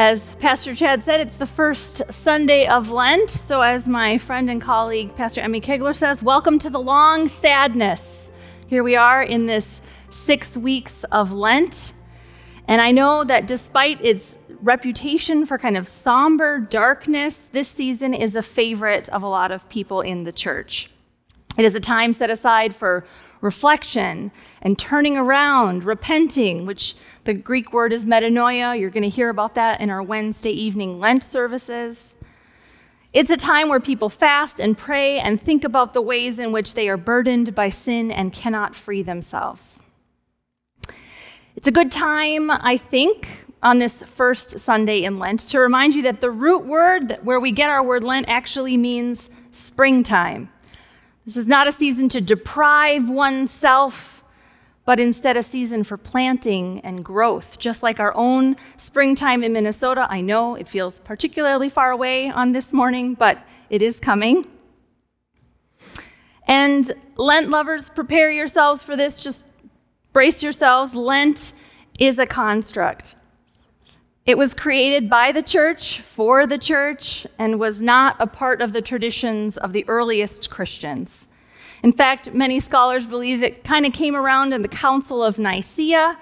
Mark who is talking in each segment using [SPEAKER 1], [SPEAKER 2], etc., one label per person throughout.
[SPEAKER 1] As Pastor Chad said, it's the first Sunday of Lent. So, as my friend and colleague, Pastor Emmy Kegler says, welcome to the long sadness. Here we are in this six weeks of Lent. And I know that despite its reputation for kind of somber darkness, this season is a favorite of a lot of people in the church. It is a time set aside for reflection and turning around, repenting, which the Greek word is metanoia. You're going to hear about that in our Wednesday evening Lent services. It's a time where people fast and pray and think about the ways in which they are burdened by sin and cannot free themselves. It's a good time, I think, on this first Sunday in Lent to remind you that the root word where we get our word Lent actually means springtime. This is not a season to deprive oneself, but instead a season for planting and growth. Just like our own springtime in Minnesota, I know it feels particularly far away on this morning, but it is coming. And Lent lovers, prepare yourselves for this. Just brace yourselves. Lent is a construct. It was created by the church, for the church, and was not a part of the traditions of the earliest Christians. In fact, many scholars believe it kind of came around in the Council of Nicaea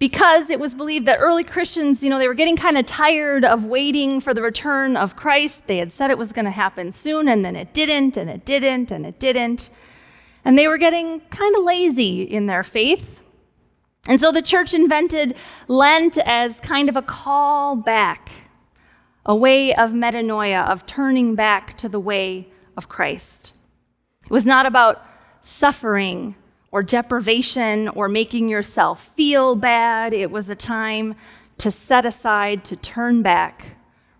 [SPEAKER 1] because it was believed that early Christians, you know, they were getting kind of tired of waiting for the return of Christ. They had said it was going to happen soon, and then it didn't, and it didn't, and it didn't. And they were getting kind of lazy in their faith. And so the church invented Lent as kind of a call back, a way of metanoia, of turning back to the way of Christ. It was not about suffering or deprivation or making yourself feel bad. It was a time to set aside, to turn back,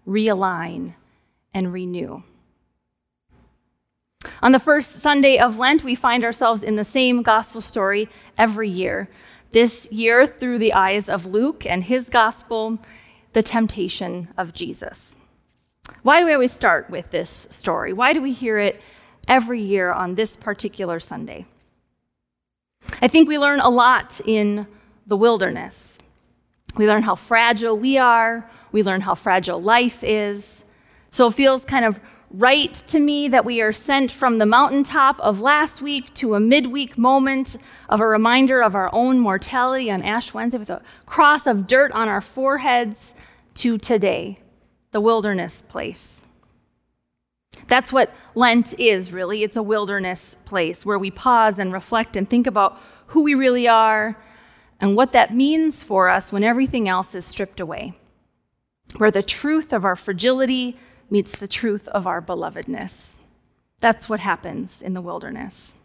[SPEAKER 1] realign, and renew. On the first Sunday of Lent, we find ourselves in the same gospel story every year this year through the eyes of Luke and his gospel, the temptation of Jesus. Why do we always start with this story? Why do we hear it every year on this particular Sunday? I think we learn a lot in the wilderness. We learn how fragile we are, we learn how fragile life is. So it feels kind of right to me that we are sent from the mountaintop of last week to a midweek moment of a reminder of our own mortality on Ash Wednesday with a cross of dirt on our foreheads to today, the wilderness place. That's what Lent is, really. It's a wilderness place where we pause and reflect and think about who we really are and what that means for us when everything else is stripped away, where the truth of our fragility, meets the truth of our belovedness. That's what happens in the wilderness.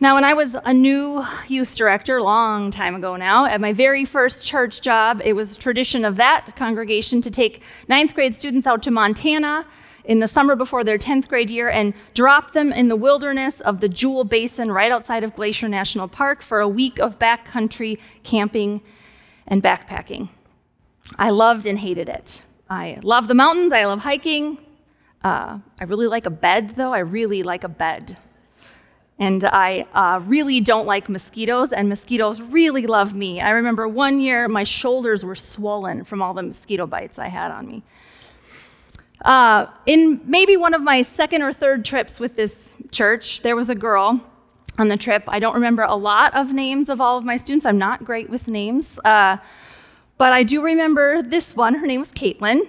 [SPEAKER 1] Now, when I was a new youth director, long time ago now, at my very first church job, it was tradition of that congregation to take ninth grade students out to Montana in the summer before their 10th grade year and drop them in the wilderness of the Jewel Basin right outside of Glacier National Park for a week of backcountry camping and backpacking. I loved and hated it. I love the mountains. I love hiking. Uh, I really like a bed, though. I really like a bed. And I uh, really don't like mosquitoes, and mosquitoes really love me. I remember one year my shoulders were swollen from all the mosquito bites I had on me. Uh, in maybe one of my second or third trips with this church, there was a girl on the trip. I don't remember a lot of names of all of my students. I'm not great with names. Uh, but I do remember this one. Her name was Caitlin.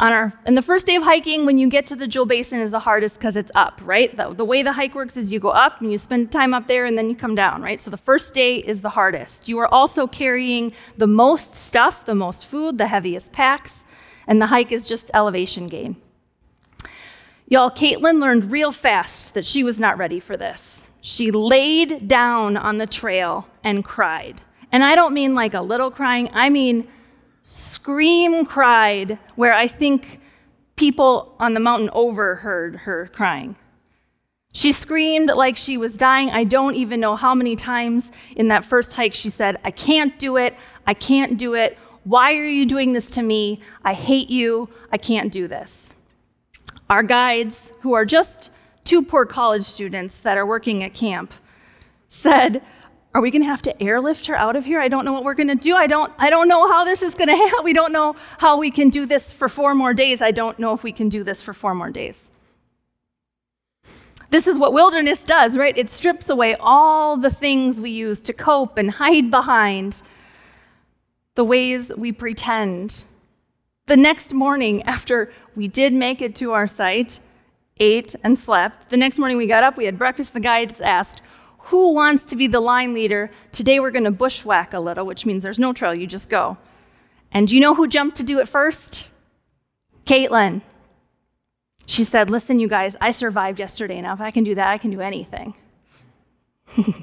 [SPEAKER 1] On our, and the first day of hiking, when you get to the Jewel Basin, is the hardest because it's up, right? The, the way the hike works is you go up and you spend time up there and then you come down, right? So the first day is the hardest. You are also carrying the most stuff, the most food, the heaviest packs, and the hike is just elevation gain. Y'all, Caitlin learned real fast that she was not ready for this. She laid down on the trail and cried. And I don't mean like a little crying, I mean scream cried, where I think people on the mountain overheard her crying. She screamed like she was dying. I don't even know how many times in that first hike she said, I can't do it. I can't do it. Why are you doing this to me? I hate you. I can't do this. Our guides, who are just two poor college students that are working at camp, said, are we going to have to airlift her out of here? I don't know what we're going to do. I don't, I don't know how this is going to happen. We don't know how we can do this for four more days. I don't know if we can do this for four more days. This is what wilderness does, right? It strips away all the things we use to cope and hide behind, the ways we pretend. The next morning, after we did make it to our site, ate and slept, the next morning we got up, we had breakfast. The guides asked, who wants to be the line leader? Today we're going to bushwhack a little, which means there's no trail, you just go. And do you know who jumped to do it first? Caitlin. She said, Listen, you guys, I survived yesterday. Now, if I can do that, I can do anything. it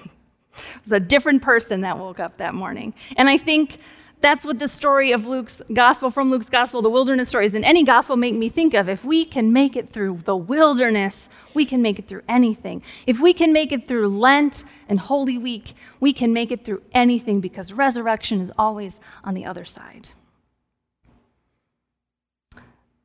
[SPEAKER 1] was a different person that woke up that morning. And I think that's what the story of Luke's gospel, from Luke's gospel, the wilderness stories, and any gospel make me think of. If we can make it through the wilderness, we can make it through anything. If we can make it through Lent and Holy Week, we can make it through anything because resurrection is always on the other side.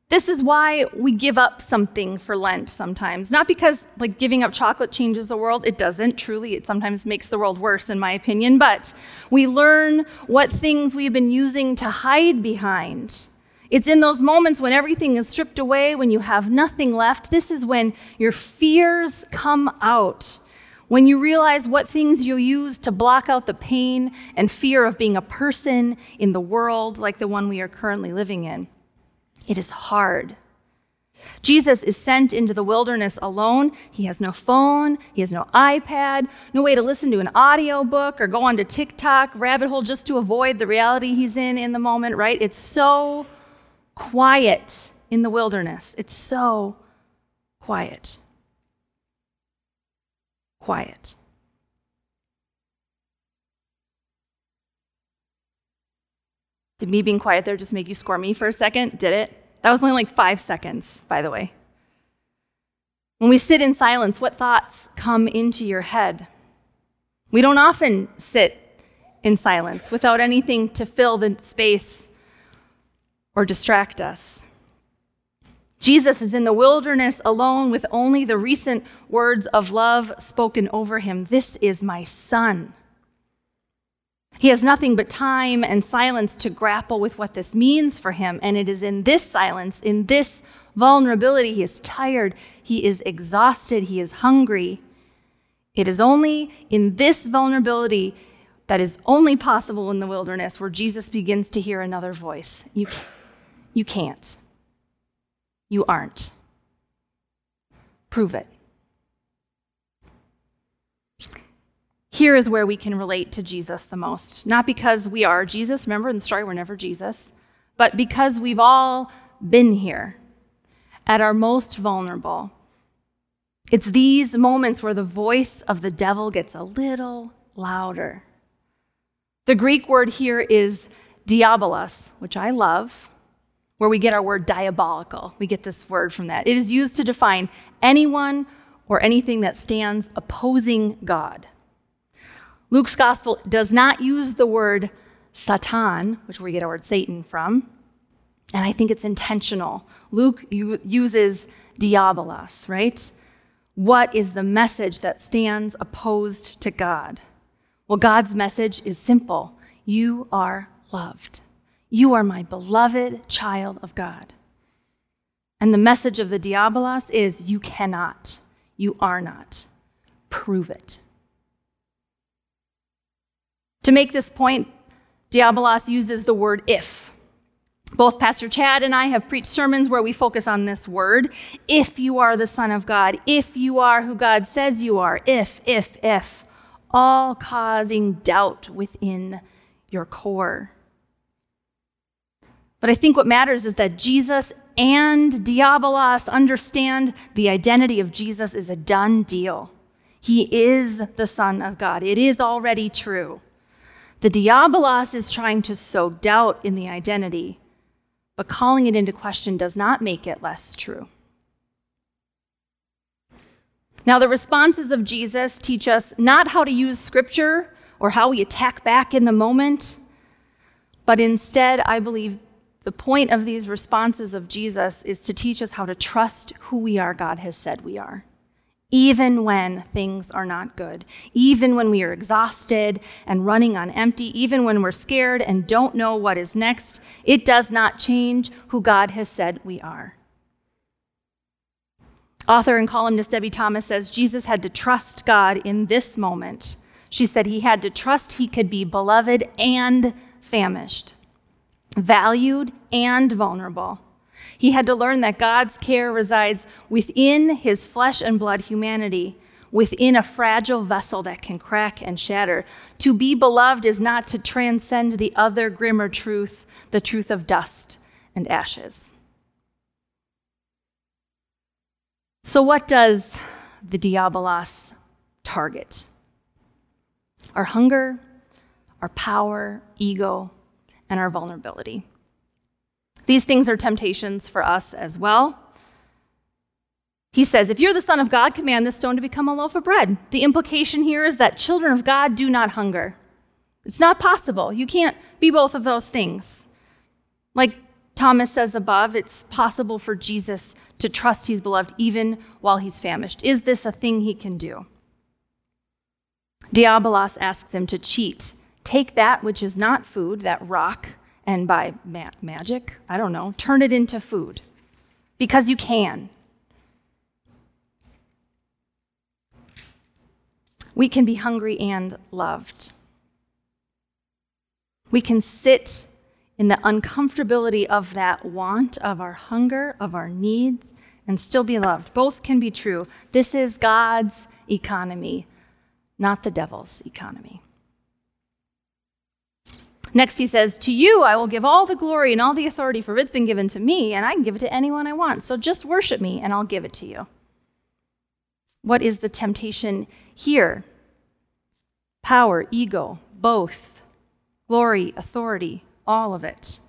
[SPEAKER 1] This is why we give up something for Lent sometimes. Not because like giving up chocolate changes the world, it doesn't. Truly, it sometimes makes the world worse in my opinion, but we learn what things we've been using to hide behind. It's in those moments when everything is stripped away, when you have nothing left. This is when your fears come out. When you realize what things you use to block out the pain and fear of being a person in the world like the one we are currently living in. It is hard. Jesus is sent into the wilderness alone. He has no phone, he has no iPad, no way to listen to an audio book or go onto TikTok rabbit hole just to avoid the reality he's in in the moment, right? It's so quiet in the wilderness. It's so quiet. Quiet. Did me being quiet there just make you score me for a second? Did it? That was only like five seconds, by the way. When we sit in silence, what thoughts come into your head? We don't often sit in silence without anything to fill the space or distract us. Jesus is in the wilderness alone with only the recent words of love spoken over him This is my son. He has nothing but time and silence to grapple with what this means for him. And it is in this silence, in this vulnerability, he is tired, he is exhausted, he is hungry. It is only in this vulnerability that is only possible in the wilderness where Jesus begins to hear another voice. You, you can't. You aren't. Prove it. Here is where we can relate to Jesus the most. Not because we are Jesus, remember in the story, we're never Jesus, but because we've all been here at our most vulnerable. It's these moments where the voice of the devil gets a little louder. The Greek word here is diabolos, which I love, where we get our word diabolical. We get this word from that. It is used to define anyone or anything that stands opposing God. Luke's gospel does not use the word Satan, which we get our word Satan from, and I think it's intentional. Luke uses diabolos, right? What is the message that stands opposed to God? Well, God's message is simple you are loved. You are my beloved child of God. And the message of the diabolos is you cannot, you are not. Prove it. To make this point, Diabolos uses the word if. Both Pastor Chad and I have preached sermons where we focus on this word. If you are the Son of God, if you are who God says you are, if, if, if, all causing doubt within your core. But I think what matters is that Jesus and Diabolos understand the identity of Jesus is a done deal. He is the Son of God, it is already true. The diabolos is trying to sow doubt in the identity, but calling it into question does not make it less true. Now, the responses of Jesus teach us not how to use scripture or how we attack back in the moment, but instead, I believe the point of these responses of Jesus is to teach us how to trust who we are, God has said we are, even when things are not good, even when we are exhausted and running on empty, even when we're scared and don't know what is next, it does not change who God has said we are. Author and columnist Debie Thomas says Jesus had to trust God in this moment. She said he had to trust he could be beloved and famished, valued and vulnerable. He had to learn that God's care resides within his flesh and blood humanity, within a fragile vessel that can crack and shatter. To be beloved is not to transcend the other grimmer truth, the truth of dust and ashes. So, what does the diabolos target? Our hunger, our power, ego, and our vulnerability. These things are temptations for us as well. He says, If you're the Son of God, command this stone to become a loaf of bread. The implication here is that children of God do not hunger. It's not possible. You can't be both of those things. Like Thomas says above, it's possible for Jesus to trust he's beloved even while he's famished. Is this a thing he can do? Diabolos asks them to cheat. Take that which is not food, that rock, and by ma- magic, I don't know, turn it into food because you can. We can be hungry and loved. We can sit in the uncomfortability of that want, of our hunger, of our needs, and still be loved. Both can be true. This is God's economy, not the devil's economy. Next, he says, To you I will give all the glory and all the authority, for it's been given to me, and I can give it to anyone I want. So just worship me, and I'll give it to you. What is the temptation here? Power, ego, both, glory, authority, all of it.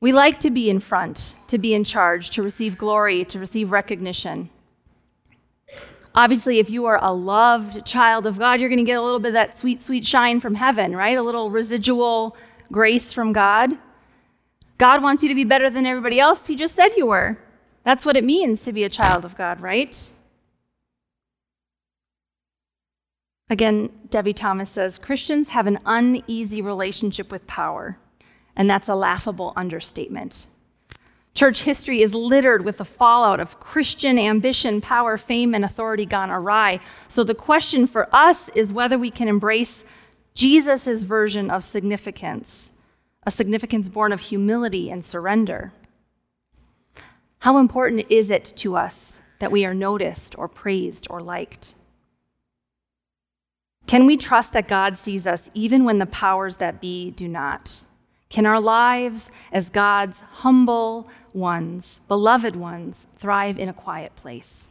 [SPEAKER 1] We like to be in front, to be in charge, to receive glory, to receive recognition. Obviously, if you are a loved child of God, you're going to get a little bit of that sweet, sweet shine from heaven, right? A little residual grace from God. God wants you to be better than everybody else. He just said you were. That's what it means to be a child of God, right? Again, Debie Thomas says Christians have an uneasy relationship with power, and that's a laughable understatement. Church history is littered with the fallout of Christian ambition, power, fame, and authority gone awry. So the question for us is whether we can embrace Jesus' version of significance, a significance born of humility and surrender. How important is it to us that we are noticed or praised or liked? Can we trust that God sees us even when the powers that be do not? Can our lives as God's humble ones, beloved ones, thrive in a quiet place?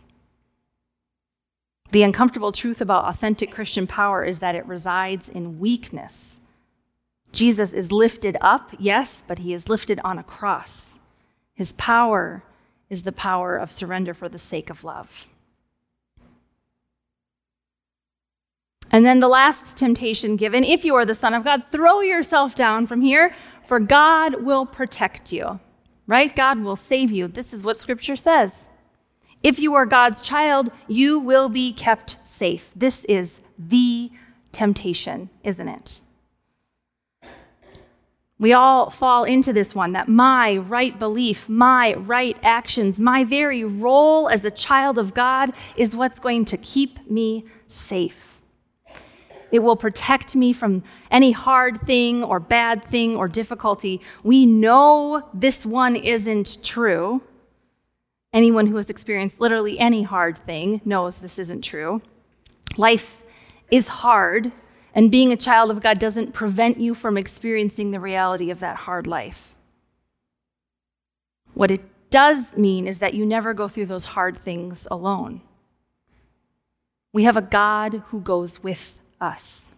[SPEAKER 1] The uncomfortable truth about authentic Christian power is that it resides in weakness. Jesus is lifted up, yes, but he is lifted on a cross. His power is the power of surrender for the sake of love. And then the last temptation given if you are the Son of God, throw yourself down from here, for God will protect you. Right? God will save you. This is what Scripture says. If you are God's child, you will be kept safe. This is the temptation, isn't it? We all fall into this one that my right belief, my right actions, my very role as a child of God is what's going to keep me safe. It will protect me from any hard thing or bad thing or difficulty. We know this one isn't true. Anyone who has experienced literally any hard thing knows this isn't true. Life is hard, and being a child of God doesn't prevent you from experiencing the reality of that hard life. What it does mean is that you never go through those hard things alone. We have a God who goes with us.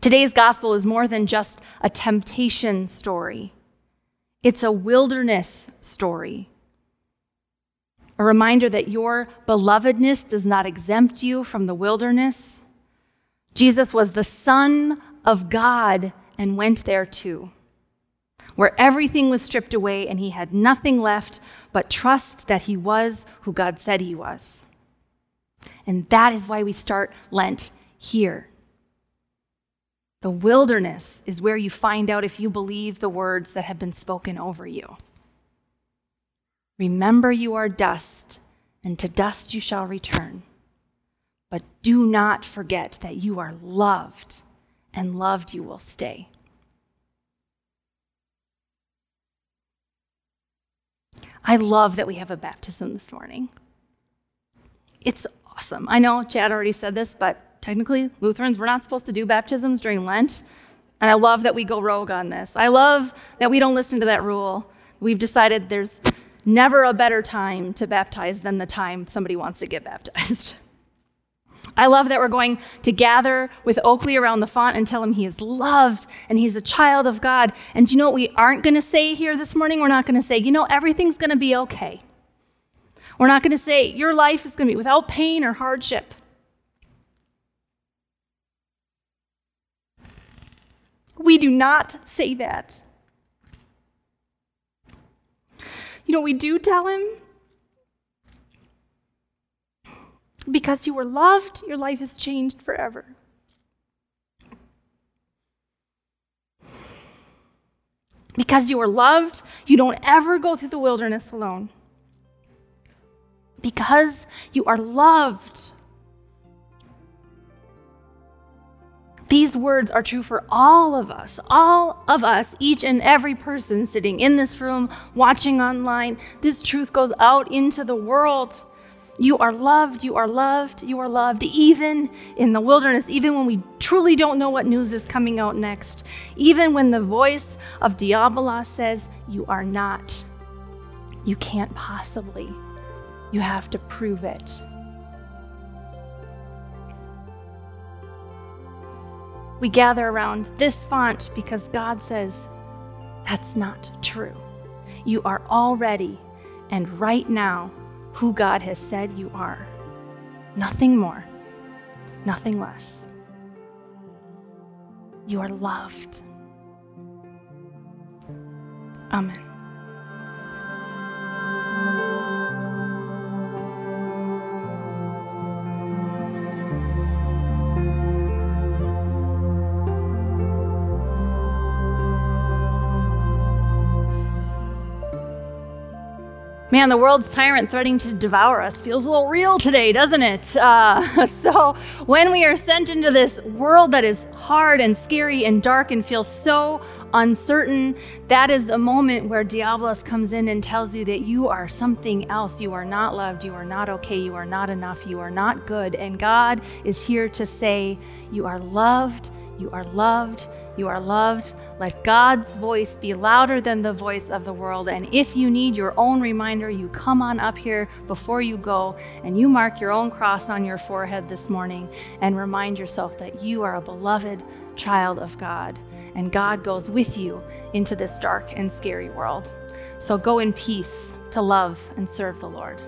[SPEAKER 1] Today's gospel is more than just a temptation story, it's a wilderness story. A reminder that your belovedness does not exempt you from the wilderness. Jesus was the Son of God and went there too where everything was stripped away and he had nothing left but trust that he was who God said he was. And that is why we start Lent here. The wilderness is where you find out if you believe the words that have been spoken over you. Remember, you are dust, and to dust you shall return. But do not forget that you are loved, and loved you will stay. I love that we have a baptism this morning. It's awesome. I know Chad already said this, but technically, Lutherans, we're not supposed to do baptisms during Lent. And I love that we go rogue on this. I love that we don't listen to that rule. We've decided there's never a better time to baptize than the time somebody wants to get baptized. I love that we're going to gather with Oakley around the font and tell him he is loved and he's a child of God. And do you know what we aren't going to say here this morning? We're not going to say, you know, everything's going to be okay. We're not going to say, your life is going to be without pain or hardship. We do not say that. You know, we do tell him because you were loved, your life is changed forever. Because you were loved, you don't ever go through the wilderness alone. Because you are loved. These words are true for all of us, all of us, each and every person sitting in this room, watching online. This truth goes out into the world. You are loved, you are loved, you are loved, even in the wilderness, even when we truly don't know what news is coming out next, even when the voice of Diabolos says, You are not. You can't possibly. You have to prove it. We gather around this font because God says, That's not true. You are already and right now who God has said you are. Nothing more, nothing less. You are loved. Amen. Man, the world's tyrant threatening to devour us feels a little real today, doesn't it? Uh, so, when we are sent into this world that is hard and scary and dark and feels so uncertain, that is the moment where Diabolos comes in and tells you that you are something else. You are not loved. You are not okay. You are not enough. You are not good. And God is here to say, You are loved. You are loved. You are loved. Let God's voice be louder than the voice of the world. And if you need your own reminder, you come on up here before you go and you mark your own cross on your forehead this morning and remind yourself that you are a beloved child of God. And God goes with you into this dark and scary world. So go in peace to love and serve the Lord.